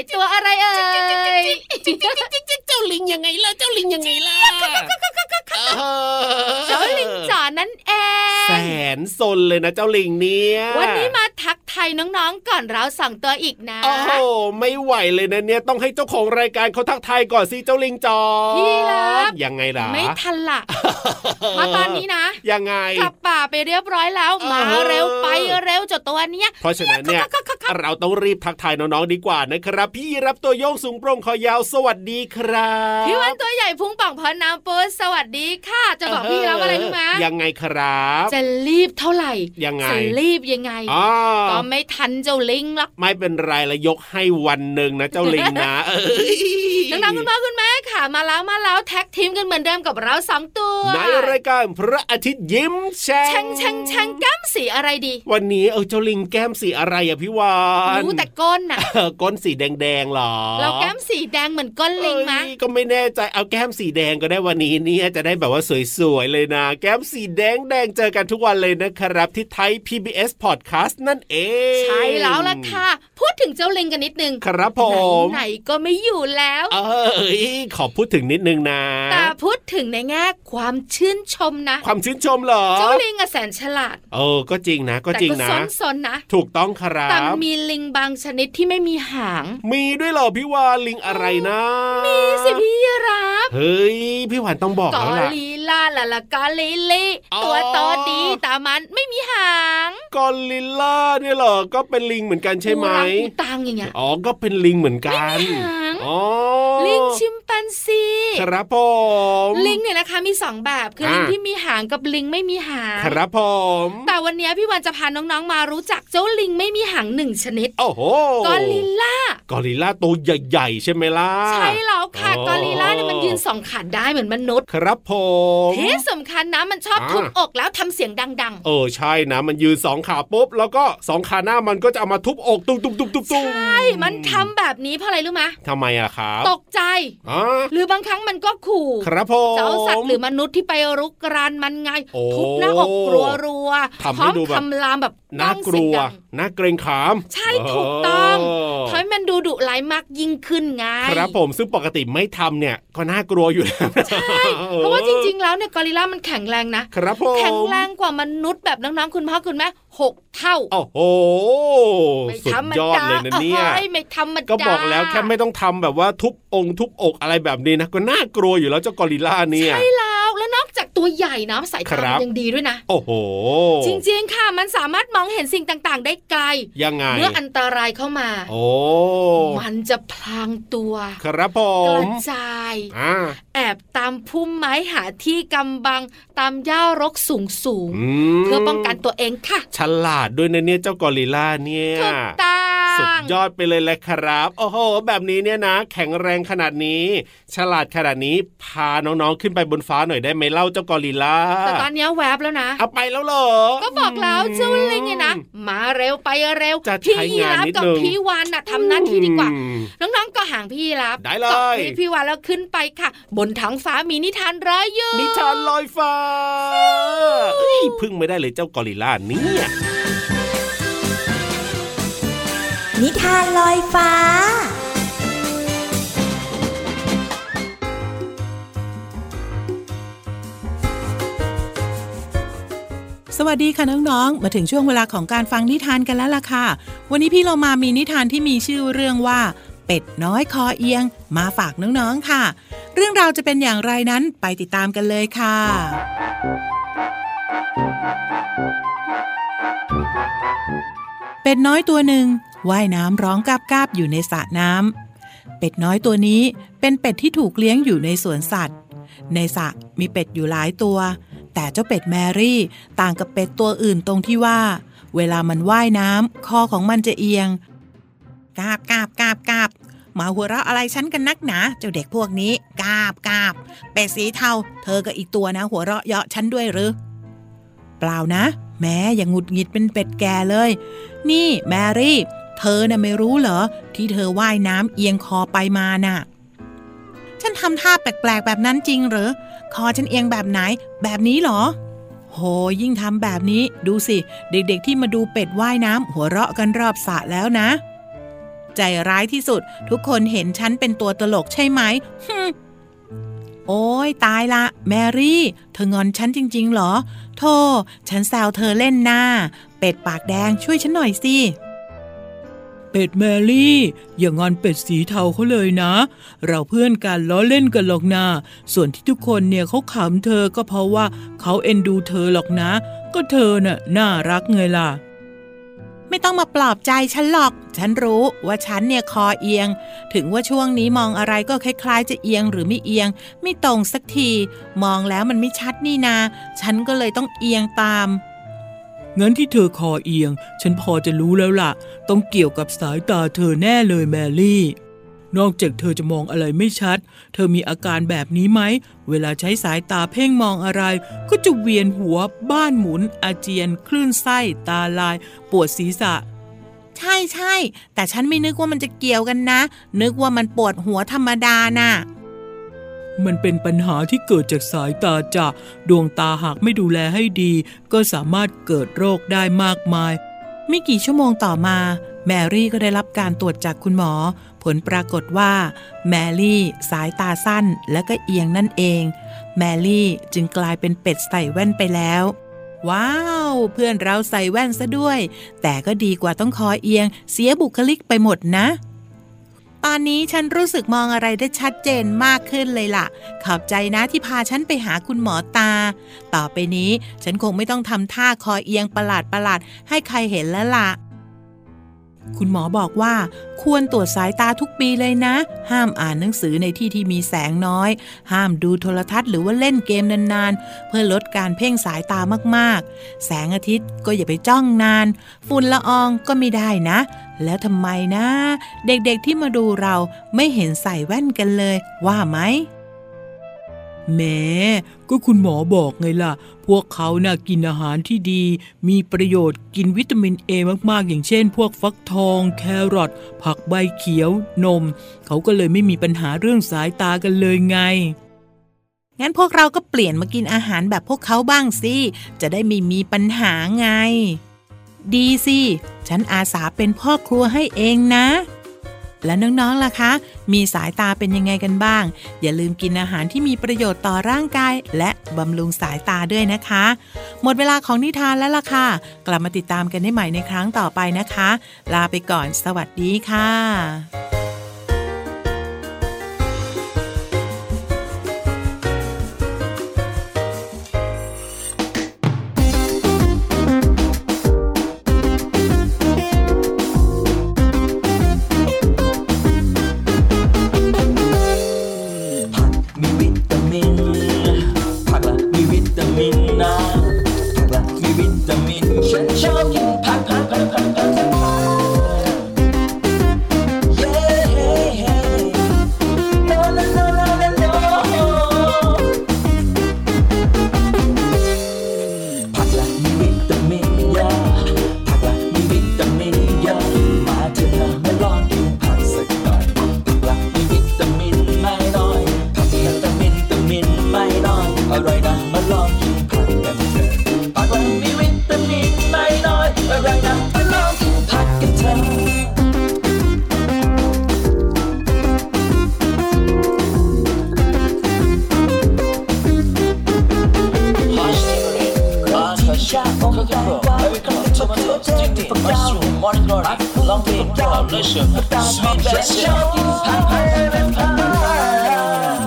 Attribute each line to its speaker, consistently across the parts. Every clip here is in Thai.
Speaker 1: Y ตัวอะไรเอ่ยเจ้าลิงยังไงล่ะ
Speaker 2: เจ้า
Speaker 3: ลิงยังไงล่ะเจ้าลิง
Speaker 2: จ๋านั่นเอง
Speaker 3: แสนสนเลยนะเจ้าลิงเนี่ย
Speaker 2: วันนี้มาทัก ทายน้องๆ ก่อนเราสองตัวอีกนะ
Speaker 3: โอ้โหไม่ไหวเลยนะเนี่ยต้องให้เจ้าของรายการเขาทักทายก่อนสิเจ้าลิงจอ
Speaker 2: พี่รับ
Speaker 3: ยังไงล่ะ
Speaker 2: ไม่ทันละเพราะตอนนี้นะ
Speaker 3: ยังไง
Speaker 2: กลับป่าไปเรียบร้อยแล้ว
Speaker 3: เออ
Speaker 2: มาเร็วไปเร็วเจ้าตัวเนี้ย
Speaker 3: เพราะฉะนั้นเนี่ยเราต้องรีบทักทายน้องๆดีกว่านะครับ พี่รับตัวโยงสูงโปร่งคอยาวสวัสดีครับ
Speaker 2: พี่วันตัวใหญ่พุงป่องพอน้ำปูสวัสดีค่ะจะบอกพี่แล้วอะไรรู้ไหม
Speaker 3: ยังไงครับ
Speaker 2: จะรีบเท่าไหร่
Speaker 3: ยังไง
Speaker 2: จะรีบยังไง
Speaker 3: อ๋อ
Speaker 2: ก็ไม่ทันเจ้าลิงหรอก
Speaker 3: ไม่เป็นไรละยกให้วันหนึ่งนะเจ้าลิงนะเอ้ย
Speaker 2: น้องๆคุณพ่อคุณแม่ ค่ะมาแล้วมาแล้วแท็กทีมกันเหมือนเดิมกับเราสองตัว
Speaker 3: ในรายการพระอาทิตย์ยิ้มแฉ่
Speaker 2: แช่งแช่งแช่งแก้มสีอะไรดี
Speaker 3: วันนี้เออเจ้าลิงแก้มสีอะไรอะพี่วาน
Speaker 2: รู้แต่ก้นน่ะ
Speaker 3: เออก้นสีแดงๆหรอ
Speaker 2: เราแก้มสีแดงเหมือนก้นลิงมะ
Speaker 3: เอ้ยก็ไม่แน่ใจเอาแก้มสีแดงก็ได้วันนี้เนี่ยจะได้แบบว่าสวยๆเลยนะ แก้มสีแดงแดงเจอกันทุกวันเลยนะครับ ที่ไทย PBS Podcast นั่นเอง
Speaker 2: ใช่แล้วล่ะค่ะ พูดถึงเจ้าลิงกันนิดนึง
Speaker 3: ครับผม
Speaker 2: ไหนๆก็ไม่อยู่แล้ว
Speaker 3: เอ้ยขอพูดถึงนิดนึงนะ
Speaker 2: แต่พูดถึงในแง่ความชื่นชมนะ
Speaker 3: ความชื่นชมเหรอ
Speaker 2: เจ้าลิงอะแสนฉลาด
Speaker 3: เออ ก็จริงนะ ก็
Speaker 2: แต่
Speaker 3: จริง
Speaker 2: ก็
Speaker 3: นะ
Speaker 2: ซนๆนะ
Speaker 3: ถูกต้องครั
Speaker 2: แต่
Speaker 3: บ
Speaker 2: มีลิงบางชนิดที่ไม่มีหาง
Speaker 3: มีด้วยเหรอพี่วานลิงอะไรนะ
Speaker 2: มีสิพี่รับ
Speaker 3: เฮ้ย พี่วานต้องบอก
Speaker 2: กอ
Speaker 3: แล้วล่ะ
Speaker 2: ลี ล่าละละกอลิลี
Speaker 3: อ๋อ
Speaker 2: ตัวโตดีแต่มันไม่มีหาง
Speaker 3: กอริลล่าเนี่ยเหรอก็เป็นลิงเหมือนกันใช่ไหม
Speaker 2: อูรังอูตังอย่างเงี้ย
Speaker 3: อ๋อก็เป็นลิงเหมือนกัน
Speaker 2: ไม่มีหาง
Speaker 3: อ๋อ
Speaker 2: ลิงชิมแปนซี
Speaker 3: ครับผม
Speaker 2: ลิงเนี่ยนะคะมีสองแบบคือลิงที่มีหางกับลิงไม่มีหาง
Speaker 3: ครับผม
Speaker 2: แต่วันนี้พี่วันจะพาน้องๆมารู้จักเจ้าลิงไม่มีหางหนึ่งชนิด
Speaker 3: โอ้โห
Speaker 2: กอริลล่าก
Speaker 3: อริลล่าตัวใหญ่ๆใช่ไหมล่ะ
Speaker 2: ใช่แล้วค่ะกอริลล่าเนี่ยมันยืนสองขาได้เหมือนมนุษย์
Speaker 3: ครับผม
Speaker 2: ที่สำคัญนะมันชอบ
Speaker 3: อ่า
Speaker 2: ทุบอกแล้วทำเสียงดัง
Speaker 3: เออใช่นะ มันยืนสองขาปุ๊บแล้วก็สองขาหน้ามันก็จะเอามาทุบอกตุ้มตุ้มตุ้มตุ้ม
Speaker 2: ๆ
Speaker 3: ตุ้ม
Speaker 2: ใช่มันทำแบบนี้เพราะอะไรรู้ไหม
Speaker 3: ทำไมอะครับ
Speaker 2: ตกใจ
Speaker 3: อ๋อ
Speaker 2: หรือบางครั้งมันก็ขู่
Speaker 3: ครับผม
Speaker 2: เจ้าสัตว์หรือมนุษย์ที่ไปรุกรานมันไง
Speaker 3: โอ้
Speaker 2: ทุบหน้าอกรัวรั วๆ
Speaker 3: ทำ
Speaker 2: พ
Speaker 3: ให้
Speaker 2: ร้อม
Speaker 3: ดูแบบ
Speaker 2: คำรามแบบ
Speaker 3: น่ากลัว
Speaker 2: ต้องเสียงดัง
Speaker 3: น่าเกรงขาม
Speaker 2: ใช่ถูกต้อง
Speaker 3: โทำ
Speaker 2: ให้มันดูดุร้ายมากยิ่งขึ้นไง
Speaker 3: ครับผมซึ่งปกติไม่ทำเนี่ยก็น่ากลัวอยู่แล้ว
Speaker 2: ใช่เพราะว่าจริง ๆ แล้วเนี่ยกอริลลามันแข็งแรงนะ
Speaker 3: ๆครับผม
Speaker 2: แข็งแรงกว่ามนุษย์แบบน้องๆคุณพ่อคุณแม่หกเท่า
Speaker 3: โอ้โห
Speaker 2: ไม่
Speaker 3: สุ
Speaker 2: ธ
Speaker 3: ด
Speaker 2: รรม
Speaker 3: ยอด
Speaker 2: ดา
Speaker 3: เลยนะเนี่ย
Speaker 2: เอ้ยไม่ธรรมดา
Speaker 3: ก็บอกแล้วแค่ไม่ต้องทำแบบว่าทุบองค์ทุบอกอะไรแบบนี้นะก็น่ากลัวอยู่แล้วเจ้ากอริลลาเนี่ย
Speaker 2: ใช่แล้วแล้วน อกจากตัวใหญ่นะสาย
Speaker 3: ครั
Speaker 2: ตา
Speaker 3: บ
Speaker 2: ยังดีด้วยนะ
Speaker 3: โอ้โห
Speaker 2: จริง ๆ ค่ะ มันสามารถมองเห็นสิ่งต่างๆ ได้ไกล
Speaker 3: ยังไง
Speaker 2: เมื่ออันตรายเข้ามา
Speaker 3: โอ้
Speaker 2: มันจะพลางตัว
Speaker 3: ครับผ
Speaker 2: ก
Speaker 3: ม
Speaker 2: ระจาย
Speaker 3: อ่า
Speaker 2: แอบตามพุ่มไม้หาที่กำบัง ตามหญ้ารกสูงสูงๆ
Speaker 3: อืม
Speaker 2: เพื่อป้องกันตัวเองค่ะ
Speaker 3: ฉลาดด้วยนะเนี่ยเจ้ากอริลลาเนี่ย
Speaker 2: ถูกต้อง
Speaker 3: สุดยอดไปเลยแหละครับ โอ้โห แบบนี้เนี่ยนะ แข็งแรงขนาดนี้ ฉลาดขนาดนี้พาน้องๆขึ้นไปบนฟ้าหน่อยได้ไหมเล่าเจ้ากอริลลา
Speaker 2: แต่ตอนเนี้ยแวบแล้วนะ
Speaker 3: เอาไปแล้วเหรอ
Speaker 2: ก็บอกแล้วเจ้าลิงไงนะ มาเร็วไปเร็ว
Speaker 3: จะ
Speaker 2: พี่
Speaker 3: ใช้
Speaker 2: ยี
Speaker 3: งาน
Speaker 2: รับ
Speaker 3: นิด
Speaker 2: กับ
Speaker 3: นึง
Speaker 2: พี่วานน่ะทำหน้าที่ดีกว่า
Speaker 3: อืม
Speaker 2: น้องๆก็ห่างพี่ยีรับ
Speaker 3: ได้เลย
Speaker 2: กาะพี่พี่วานแล้วขึ้นไปค่ะ บนท้องฟ้ามีนิทานร้อยอยู่
Speaker 3: นิทานลอยฟ้าเอ้ยพึ่งไม่ได้เลยเจ้ากอริลลาเนี่ย
Speaker 4: นิทานลอยฟ้า
Speaker 5: สวัสดีค่ะน้องๆ มาถึงช่วงเวลาของการฟังนิทานกันแล้วล่ะค่ะ วันนี้พี่เรามามีนิทานที่มีชื่อเรื่องว่า เป็ดน้อยคอเอียง มาฝากน้องๆ ค่ะ เรื่องราวจะเป็นอย่างไรนั้นไปติดตามกันเลยค่ะเป็ดน้อยตัวหนึ่ง ว่ายน้ำร้องกาบกาบอยู่ในสระน้ำเป็ดน้อยตัวนี้เป็นเป็ดที่ถูกเลี้ยงอยู่ในสวนสัตว์ ในสระมีเป็ดอยู่หลายตัว แต่เจ้าเป็ดแมรี่ต่างกับเป็ดตัวอื่นตรงที่ว่า เวลามันว่ายน้ำคอของมันจะเอียงกาบกาบกาบกาบมาหัวเราะอะไรฉันกันนักหนาเจ้าเด็กพวกนี้กาบกาบเป็ดสีเทา เธอกับอีกตัวนะ หัวเราะเยาะฉันด้วยหรือ เปล่านะ แม้อย่างหงุดหงิดเป็นเป็ดแก่เลย นี่แมรี่ เธอน่ะไม่รู้เหรอ ที่เธอว่ายน้ำเอียงคอไปมาน่ะ ฉันทำท่าแปลกๆแบบนั้นจริงเหรอ คอฉันเอียงแบบไหน แบบนี้เหรอ โห ยิ่งทำแบบนี้ ดูสิ เด็กๆที่มาดูเป็ดว่ายน้ำหัวเราะกันรอบสระแล้วนะ ใจร้ายที่สุด ทุกคนเห็นฉันเป็นตัวตลกใช่ไหมฮึโอ้ยตายละ แมรี่ เธองอนฉันจริง ๆ เหรอโธ่ฉันแซวเธอเล่นหน้า เป็ดปากแดงช่วยฉันหน่อยสิ เป็ดแมรี่ อย่างงอนเป็ดสีเทาเขาเลยนะ เราเพื่อนกันล้อเล่นกันหรอกนาส่วนที่ทุกคนเนี่ยเขาขำเธอก็เพราะว่าเขาเอ็นดูเธอหรอกนะ ก็เธอน่ะน่ารักไงล่ะ ไม่ต้องมาปลอบใจฉันหรอก ฉันรู้ว่าฉันเนี่ยคอเอียง ถึงว่าช่วงนี้มองอะไรก็คล้ายๆ จะเอียงหรือไม่เอียง ไม่ตรงสักที มองแล้วมันไม่ชัดนี่นา ฉันก็เลยต้องเอียงตาม งั้นที่เธอคอเอียง ฉันพอจะรู้แล้วล่ะ ต้องเกี่ยวกับสายตาเธอแน่เลยแมรี่ นอกจากเธอจะมองอะไรไม่ชัด เธอมีอาการแบบนี้ไหม เวลาใช้สายตาเพ่งมองอะไร ก็จะเวียนหัว บ้านหมุน อาเจียน คลื่นไส้ ตาลาย ปวดศีรษะ ใช่ใช่ แต่ฉันไม่นึกว่ามันจะเกี่ยวกันนะ นึกว่ามันปวดหัวธรรมดาน่ะ มันเป็นปัญหาที่เกิดจากสายตาจ้ะดวงตาหากไม่ดูแลให้ดี ก็สามารถเกิดโรคได้มากมาย ไม่กี่ชั่วโมงต่อมา แมรี่ก็ได้รับการตรวจจากคุณหมอ ผลปรากฏว่า แมรี่สายตาสั้นและก็เอียงนั่นเอง แมรี่จึงกลายเป็นเป็ดใส่แว่นไปแล้ว ว้าว เพื่อนเราใส่แว่นซะด้วย แต่ก็ดีกว่าต้องคอเอียง เสียบุคลิกไปหมดนะ ตอนนี้ฉันรู้สึกมองอะไรได้ชัดเจนมากขึ้นเลยล่ะ ขอบใจนะที่พาฉันไปหาคุณหมอตา ต่อไปนี้ฉันคงไม่ต้องทำท่าคอเอียงประหลาดประหลาดให้ใครเห็นแล้วล่ะ คุณหมอบอกว่า ควรตรวจสายตาทุกปีเลยนะ ห้ามอ่านหนังสือในที่ที่มีแสงน้อย ห้ามดูโทรทัศน์หรือว่าเล่นเกมนานๆ เพื่อลดการเพ่งสายตามากๆ แสงอาทิตย์ก็อย่าไปจ้องนาน ฝุ่นละอองก็ไม่ได้นะ แล้วทำไมนะ เด็กๆที่มาดูเราไม่เห็นใส่แว่นกันเลย ว่าไหมแหม้ก็คุณหมอบอกไงล่ะ พวกเขาน่ะกินอาหารที่ดี มีประโยชน์กินวิตามินเอมากๆ อย่างเช่น พวกฟักทอง แครอทผักใบเขียว นม เขาก็เลยไม่มีปัญหาเรื่องสายตากันเลยไง งั้นพวกเราก็เปลี่ยนมากินอาหารแบบพวกเขาบ้างสิ จะได้ไม่มีปัญหาไง ดีสิ ฉันอาสาเป็นพ่อครัวให้เองนะ และน้องๆล่ะคะ มีสายตาเป็นยังไงกันบ้าง อย่าลืมกินอาหารที่มีประโยชน์ต่อร่างกาย และบำรุงสายตาด้วยนะคะ หมดเวลาของนิทานแล้วล่ะค่ะ กลับมาติดตามกันได้ใหม่ในครั้งต่อไปนะคะ ลาไปก่อน สวัสดีค่ะ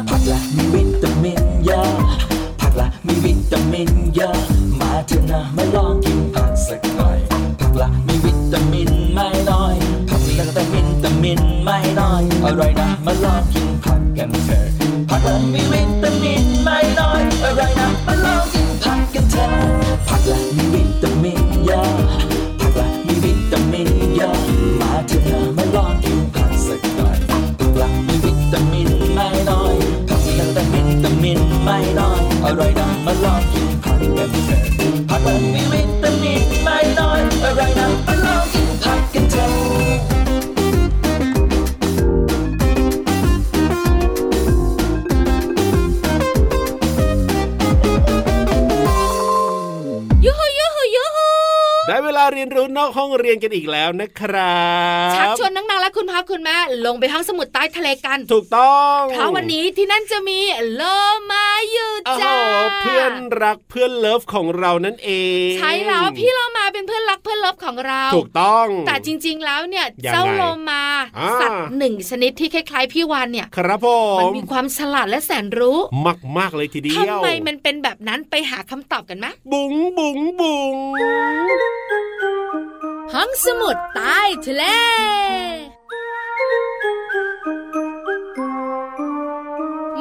Speaker 6: ผักละมีวิตามินเยอะผักละมีวิตามินเยอะมาเถอะนะมาลองกินผักสักหน่อยผักละมีวิตามินไม่น้อยผักละแต่วิตามินไม่น้อยอร่อยนะ
Speaker 3: เวลาเรียนรู้นอกห้องเรียนกันอีกแล้วนะครับ
Speaker 2: ชักชวนน้องๆและคุณพ่อคุณแม่ลงไปห้องสมุดใต้ทะเลกัน
Speaker 3: ถูกต้อง
Speaker 2: เพราะวันนี้ที่นั่นจะมีโลมาอยู่
Speaker 3: โอ้โห
Speaker 2: จ้า
Speaker 3: เพื่อนรักเพื่อน love ของเรานั่นเอง
Speaker 2: ใช่แล้วพี่โลมาเป็นเพื่อนรักเพื่อน love ของเรา
Speaker 3: ถูกต้อง
Speaker 2: แต่จริง ๆแล้วเนี่ย
Speaker 3: ยังไง
Speaker 2: เจ้าโลมา
Speaker 3: อ่า
Speaker 2: สัตว์หนึ่งชนิดที่คล้ายๆพี่วาฬเนี่ย
Speaker 3: ครับผ
Speaker 2: มัน
Speaker 3: ม
Speaker 2: มีความฉลาดและแสนรู้
Speaker 3: มากมากๆเลยทีเดียว
Speaker 2: ทำไมมันเป็นแบบนั้นไปหาคำตอบกันไหม
Speaker 3: บุ๋งบุ๋งบุ๋ง
Speaker 2: ห้องสมุดใต้ทะเล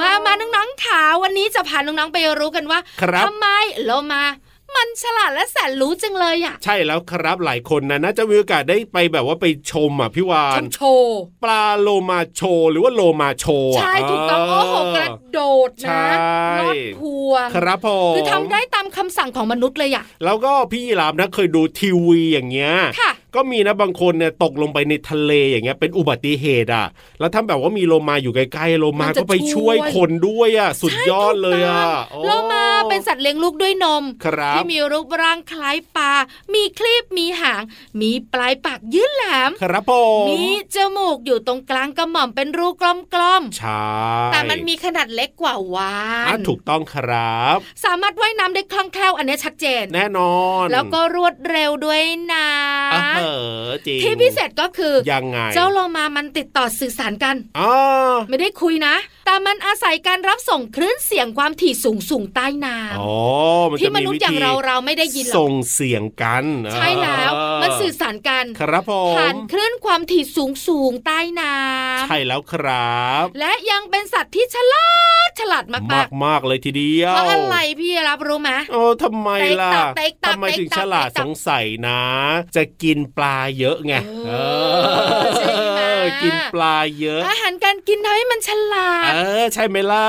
Speaker 2: มามาน้องๆขาวันนี้จะพาน้องๆไปรู้กันว่า
Speaker 3: ครับ
Speaker 2: ทำไมโลมา มันฉลาดและแสนรู้จังเลยอะ
Speaker 3: ใช่แล้วครับหลายคนนะน่าจะมีโอกาสได้ไปแบบว่าไปชมอะพี่วา
Speaker 2: ช
Speaker 3: น
Speaker 2: มโชว์
Speaker 3: ปลาโลมาโชว์หรือว่าโลมาโชว์อะ
Speaker 2: ใช่ถูกต้องโอ้โหกระโดด
Speaker 3: ใช่
Speaker 2: นะลอดพวง
Speaker 3: ครับผม
Speaker 2: คือทำได้ตามคำสั่งของมนุษย์เลยอะ
Speaker 3: แล้วก็พี่ยีรามนะเคยดูทีวีอย่างเงี้ย
Speaker 2: ค่ะ
Speaker 3: ก็มีนะบางคนเนี่ยตกลงไปในทะเลอย่างเงี้ยเป็นอุบัติเหตุอะ แล้วถ้าแบบว่ามีโลมาอยู่ใกล้ๆโลมา
Speaker 2: มันจะ
Speaker 3: ก็ไปช่วย
Speaker 2: ช่วย
Speaker 3: คนด้วยอะสุดยอดเลยอะ
Speaker 2: ใช่ถูกต้องโลมาเป็นสัตว์เลี้ยงลูกด้วยนม
Speaker 3: ครับ
Speaker 2: ที่มีรูปร่างคล้ายปลา มีคลีบมีหาง มีปลายปากยื่นแหลม
Speaker 3: ครับผม
Speaker 2: มีจมูกอยู่ตรงกลางกระหม่อมเป็นรูกลม
Speaker 3: ใช่
Speaker 2: ๆแต่มันมีขนาดเล็กกว่าวา
Speaker 3: อะ
Speaker 2: น
Speaker 3: ถูกต้องครับ
Speaker 2: สามารถว่ายน้ำได้คล่องแคล่วอันนี้ชัดเจน
Speaker 3: แน่นอน
Speaker 2: แล้วก็รวดเร็วด้วยนะ
Speaker 3: อะเหอจริง
Speaker 2: ที่พิเศษก็คือ
Speaker 3: ยังไง
Speaker 2: เจ้าโลมามันติดต่อสื่อสารกัน
Speaker 3: อ๋อ
Speaker 2: ไม่ได้คุยนะ แต่มันอาศัยการรับส่งคลื่นเสียงความถี่สูงสูงๆใต้น้
Speaker 3: อ๋อมันำจะ
Speaker 2: ที่มนุษย์อย่างเราเราไม่ได้ยินหรอก
Speaker 3: ส่งเสียงกัน
Speaker 2: ใช่แล้ว
Speaker 3: เออ
Speaker 2: มันสื่อสารกัน
Speaker 3: ครับผม
Speaker 2: ผ่านคลื่นความถี่สูงสูงๆใต้น้ำ
Speaker 3: ใช่แล้วครับ
Speaker 2: และยังเป็นสัตว์ที่ฉลาดฉลาดมามา
Speaker 3: กกมากๆเลยทีเดียว
Speaker 2: ๆเพราะอะไรพี่รับรู้ไหม
Speaker 3: โอ้ทำไมล่ะ
Speaker 2: เต๊กตัก
Speaker 3: ทำไมถึง
Speaker 2: เต๊กตัก
Speaker 3: ฉลาด
Speaker 2: เต๊กตั
Speaker 3: ส
Speaker 2: ก
Speaker 3: งสัยนะ จะกินปลาเยอะไง
Speaker 2: เออใช่ไหม
Speaker 3: เออกินปลาเยอะ
Speaker 2: อาหารการกินทำให้มันฉลาด
Speaker 3: เออ ใช่ไหมล่ะ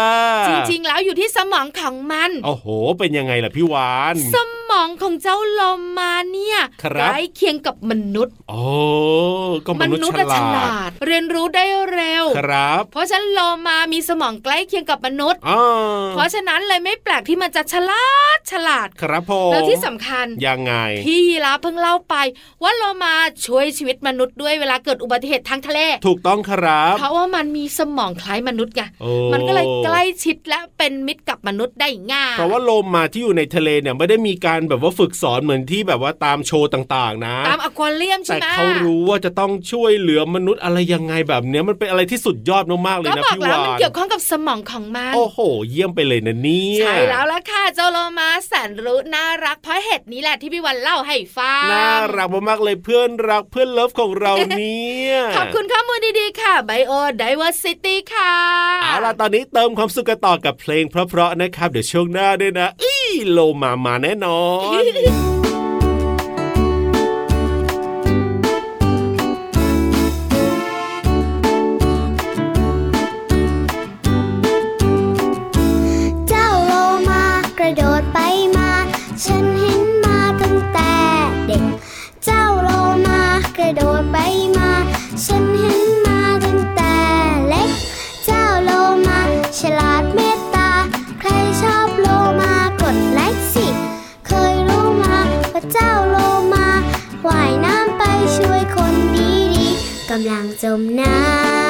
Speaker 2: จริงๆ แล้วอยู่ที่สมองของมัน
Speaker 3: โอ้โห เป็นยังไงล่ะพี่วาน
Speaker 2: สมองของเจ้าโลมาเนี่ย
Speaker 3: ครับ
Speaker 2: ใกล้เคียงกับมนุษย์
Speaker 3: โอ้ก็มนุษย์ฉ
Speaker 2: อะฉ
Speaker 3: ลา
Speaker 2: ลา
Speaker 3: ด
Speaker 2: ดเรียนรู้ได้เร็ว
Speaker 3: ครับ
Speaker 2: เพราะฉะนั้นโลมามีสมองใกล้เคียงกับมนุษย์
Speaker 3: อ่า
Speaker 2: เพราะฉะนั้นเลยไม่แปลกที่มันจะฉลาดฉลาด
Speaker 3: ครับผม
Speaker 2: แล้วที่สำคัญ
Speaker 3: ยังไง
Speaker 2: พี่ยีราฟเพิ่งเล่าไป ว่าโลมาช่วยชีวิตมนุษย์ด้วยเวลาเกิดอุบัติเหตุทางทะเล
Speaker 3: ถูกต้องครับ
Speaker 2: เพราะว่ามันมีสมองคล้ายมนุษย์ไง
Speaker 3: โอ้
Speaker 2: มันก็เลยใกล้ชิดและเป็นมิตรกับมนุษย์ได้ง่าย
Speaker 3: เพราะว่าโลมาที่อยู่ในทะเลเนี่ยไม่ได้มีการแบบว่าฝึกสอนเหมือนที่แบบว่าตามโชว์ต่างๆ นะ
Speaker 2: ตามอควาเรียมใช่
Speaker 3: แต่
Speaker 2: ไหม
Speaker 3: เขารู้ว่าจะต้องช่วยเหลือมนุษย์อะไรยังไงแบบเนี้ยมันเป็นอะไรที่สุดยอดมากๆเลย
Speaker 2: ก็
Speaker 3: นะ
Speaker 2: บอก
Speaker 3: พี่
Speaker 2: แล้ว
Speaker 3: วา
Speaker 2: มัน
Speaker 3: น
Speaker 2: เกี่ยวข้องกับสมองของมัน
Speaker 3: โอ้โห เยี่ยมไปเลยนะเนี่ย
Speaker 2: ใช่แล้วละค่ะเจ้าโลมาแสนรู้น่ารักเพราะเหตุนี้แหละที่พี่วันเล่าให้ฟัง
Speaker 3: น่ารักมากๆเลยเพื่อนรักเพื่อนเลิฟของเราเนี่ย
Speaker 2: ขอบคุณข้อมูลดีๆค่ะ Biodiversity ค่ะ
Speaker 3: เอาล่ะตอนนี้เติมความสุขกันต่อกับเพลงเพราะๆนะครับ เดี๋ยวช่วงหน้าด้วยนะ อี้โลมามาแน่นอนำ
Speaker 7: ลังจมน้ำ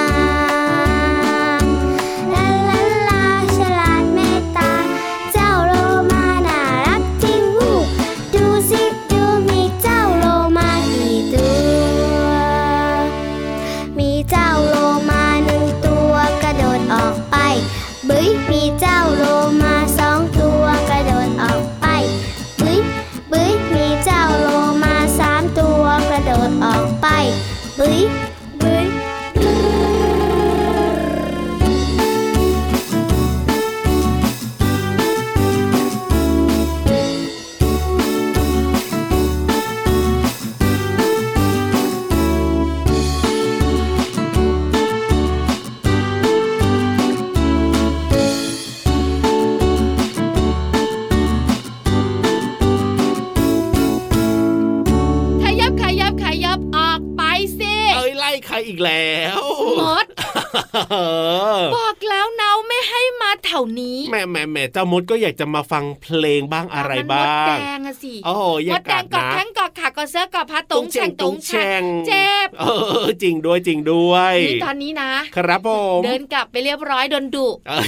Speaker 3: ใครอีกแล้ว
Speaker 2: มดบอกแล้วเนาไม่ ให้มาแถวนี้
Speaker 3: แม่แม่แม่เจ้ามดก็อยากจะมาฟังเพลงบ้างอะไรบ้าม
Speaker 2: ด
Speaker 3: ง
Speaker 2: แดงอะสิ
Speaker 3: โอ้โหอย่าม
Speaker 2: ดแด
Speaker 3: กั
Speaker 2: ง
Speaker 3: ด
Speaker 2: กอด
Speaker 3: นะ
Speaker 2: แข้งกอดขากอดเสื้อกอดผ้าตรงแฉงตรงแฉง
Speaker 3: ง
Speaker 2: เจ็บ
Speaker 3: เออจริงด้วยจริงด้วย
Speaker 2: นี่ตอนนี้นะ
Speaker 3: ครับผม
Speaker 2: เดินกลับไปเรียบร้อยโดนดุ
Speaker 3: เออ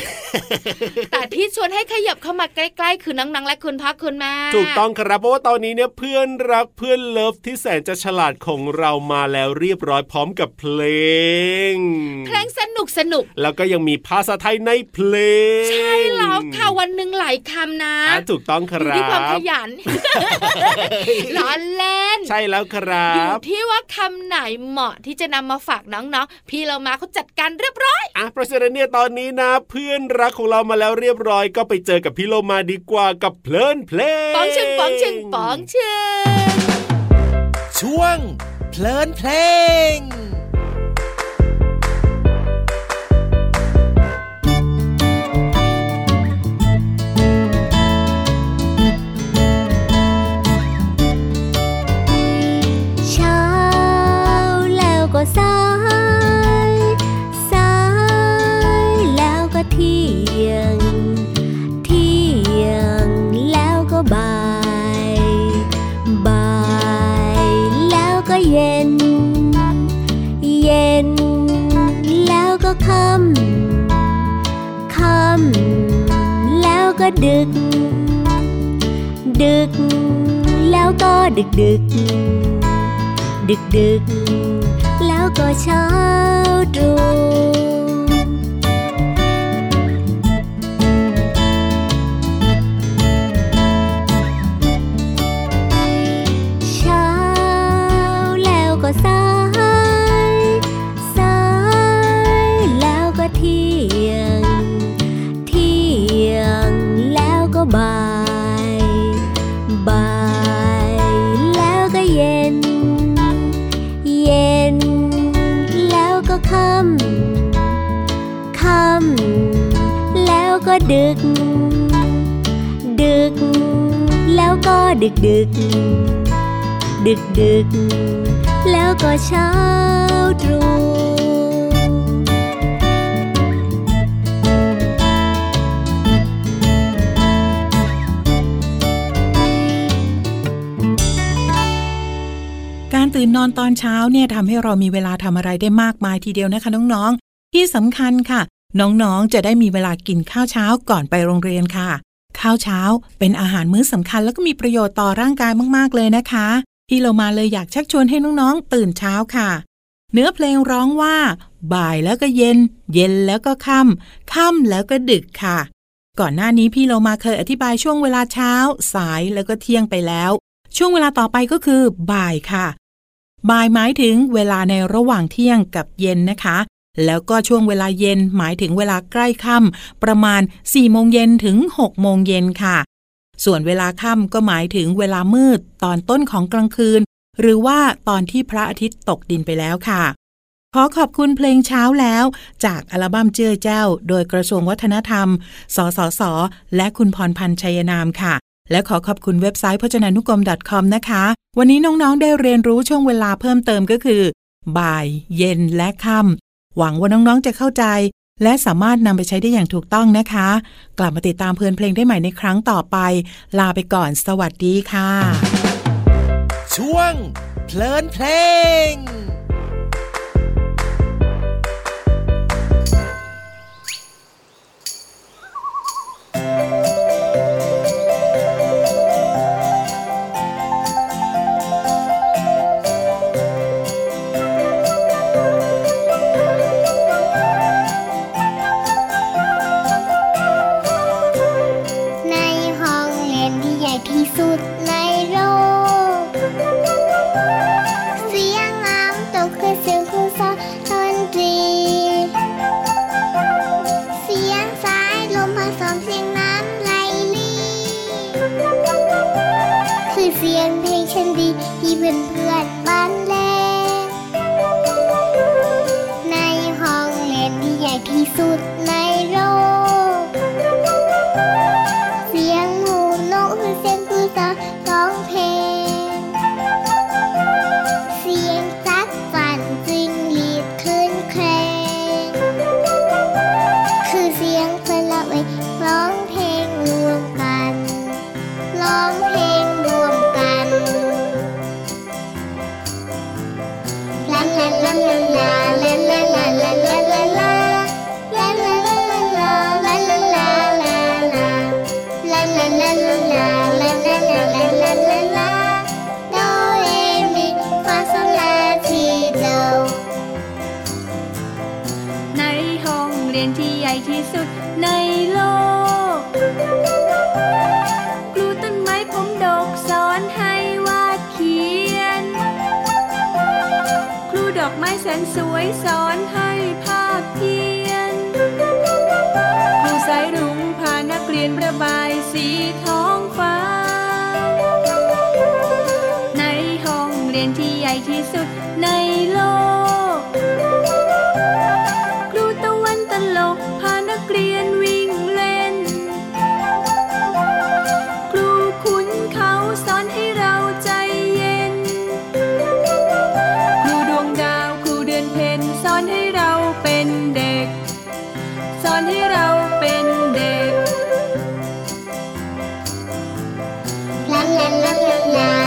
Speaker 2: แต่ที่ชวนให้ขยับเข้ามาใกล้ๆ คือน้องๆและคุณพ่อคุณแม่
Speaker 3: ถูกต้องครับเพราะว่าตอนนี้เนี่ยเพื่อนรักเพื่อนเลิฟที่แสนจะฉลาดของเรามาแล้วเรียบร้อยพร้อมกับเพลง
Speaker 2: เพลงสนุกสนุก
Speaker 3: แล้วก็ยังมีภาษาไทยในเพลง
Speaker 2: ใช่แล้วค่ะวันหนึ่งหลายคำนะ
Speaker 3: อะถูกต้องค
Speaker 2: อยู่
Speaker 3: รั
Speaker 2: ที่ความข
Speaker 3: บ
Speaker 2: ยันล้อเล่น
Speaker 3: ใช่แล้วครั
Speaker 2: อยู่
Speaker 3: บ
Speaker 2: ที่ว่าคำไหนเหมาะที่จะนำมาฝากน้องๆ พี่เรามาเขาจัดการเรียบร้อย
Speaker 3: อะเพราะฉะนั้นเนี่ยตอนนี้นะ เพื่อนรักของเรามาแล้วเรียบร้อย ก็ไปเจอกับพี่โลมาดีกว่ากับเพลินเพลง
Speaker 2: ปองชึงปองชึงปองชึง
Speaker 8: ช่วงเพลินเพลง
Speaker 7: ก็ค่ำค่ำแล้วก็ดึก ดึก แล้วก็ดึกดึก ดึกดึก แล้วก็เช้าตรู่ ดึก ดึก แล้วก็ดึกดึก ดึกดึก แล้วก็เช้าตรู่
Speaker 5: การตื่นนอนตอนเช้าเนี่ยทำให้เรามีเวลาทำอะไรได้มากมายทีเดียวนะคะน้องๆ ที่สำคัญค่ะ น้องๆ จะได้มีเวลากินข้าวเช้าก่อนไปโรงเรียนค่ะ ข้าวเช้าเป็นอาหารมื้อสำคัญแล้วก็มีประโยชน์ต่อร่างกายมากๆเลยนะคะพี่เรามาเลยอยากชักชวนให้น้องๆ ตื่นเช้าค่ะ เนื้อเพลงร้องว่า บ่ายแล้วก็เย็น เย็นแล้วก็ค่ำค่ำแล้วก็ดึกค่ะ ก่อนหน้านี้พี่เรามาเคยอธิบายช่วงเวลาเช้า สายแล้วก็เที่ยงไปแล้ว ช่วงเวลาต่อไปก็คือ บ่ายค่ะ บ่ายหมายถึงเวลาในระหว่างเที่ยงกับเย็นนะคะ แล้วก็ช่วงเวลาเย็นหมายถึงเวลาใกล้ค่ำประมาณ4โมงเย็นถึง6โมงเย็นค่ะ ส่วนเวลาค่ำก็หมายถึงเวลามืดตอนต้นของกลางคืน หรือว่าตอนที่พระอาทิตย์ตกดินไปแล้วค่ะ ขอขอบคุณเพลงเช้าแล้ว จากอัลบั้มเจื้อเจ้า โดยกระทรวงวัฒนธรรม สสส และคุณพรพันธ์ชัยนามค่ะ และขอขอบคุณเว็บไซต์พจนานุกรม .com นะคะ วันนี้น้องๆได้เรียนรู้ช่วงเวลาเพิ่มเติมก็คือ บ่าย เย็นและค่ำ หวังว่าน้องๆจะเข้าใจ และสามารถนำไปใช้ได้อย่างถูกต้องนะคะ กลับมาติดตามเพลินเพลงได้ใหม่ในครั้งต่อไป ลาไปก่อน สวัสดีค่ะ
Speaker 8: ช่วงเพลินเพลง
Speaker 1: sốt. นสว
Speaker 9: ยสอนให้ภาคเพียนครูสายรุ้งพานักเรียนประบายสีท้องฟ้า ในห้องเรียนที่ใหญ่ที่สุดในโลก
Speaker 2: la la la la.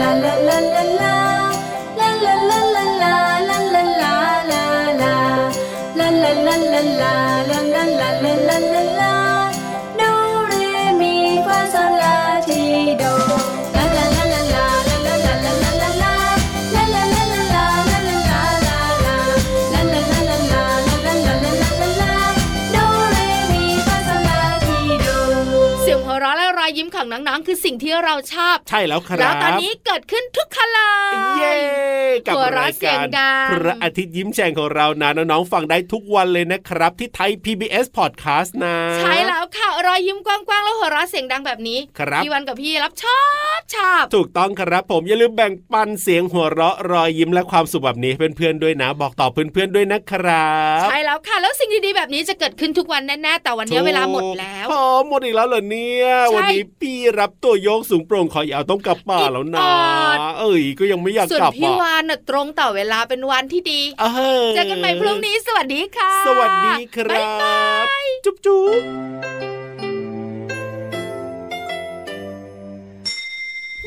Speaker 2: la la la la la. สิ่งที่เราชอบ
Speaker 3: ใช่แล้วครับ
Speaker 2: แล้วตอนนี้เกิดขึ้นทุกคันเลย
Speaker 3: เย้กับ
Speaker 2: หัวเราะ
Speaker 3: ราย
Speaker 2: เสีย
Speaker 3: กางร
Speaker 2: ดัง
Speaker 3: พระอาทิตย์ยิ้มแฉ่งของเรานะน้องๆฟังได้ทุกวันเลยนะครับ ที่ไทย PBS Podcast นะ
Speaker 2: ใช่แล้วค่ะรอยยิ้มกว้างๆแล้วหัวเราะเสียงดังแบบนี้
Speaker 3: ครับ
Speaker 2: พี่วันกับพี่รับชอบชอบ
Speaker 3: ถูกต้องครับผมอย่าลืมแบ่งปันเสียงหัวเราะรอยยิ้มและความสุขแบบนี้ให้เพื่อนๆด้วยนะ บอกต่อเพื่อนๆด้วยนะครับ
Speaker 2: ใช่แล้วค่ะแล้วสิ่งดีๆแบบนี้จะเกิดขึ้นทุกวันแน่ๆแต่วันนี้เวลาหมดแล้ว
Speaker 3: พอหมดอีกแล้วเหรอเนี่ย
Speaker 2: ใช่
Speaker 3: วันนี้พี่รับตัวโยกสูงโปร่งคอยาวต้องกลับป่านแล้วนะ
Speaker 2: อิดออด
Speaker 3: เอ้ยก็ยังไม่อยาก
Speaker 2: ส่วน
Speaker 3: กลับ
Speaker 2: พี่
Speaker 3: อะ
Speaker 2: วานน่ะตรงต่อเวลาเป็นวันที่ดี
Speaker 3: เออ
Speaker 2: เจอกันใหม่พรุ่งนี้สวัสดีค่ะ
Speaker 3: สวัสดีครั
Speaker 2: บ๊ายบา
Speaker 3: บ
Speaker 2: ย
Speaker 3: จุ๊บจุ๊บ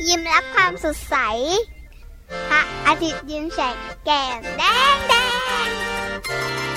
Speaker 1: ยิ้มรับความสดใสพระอาทิตย์ยิ้มแฉกแก้มแดงแดง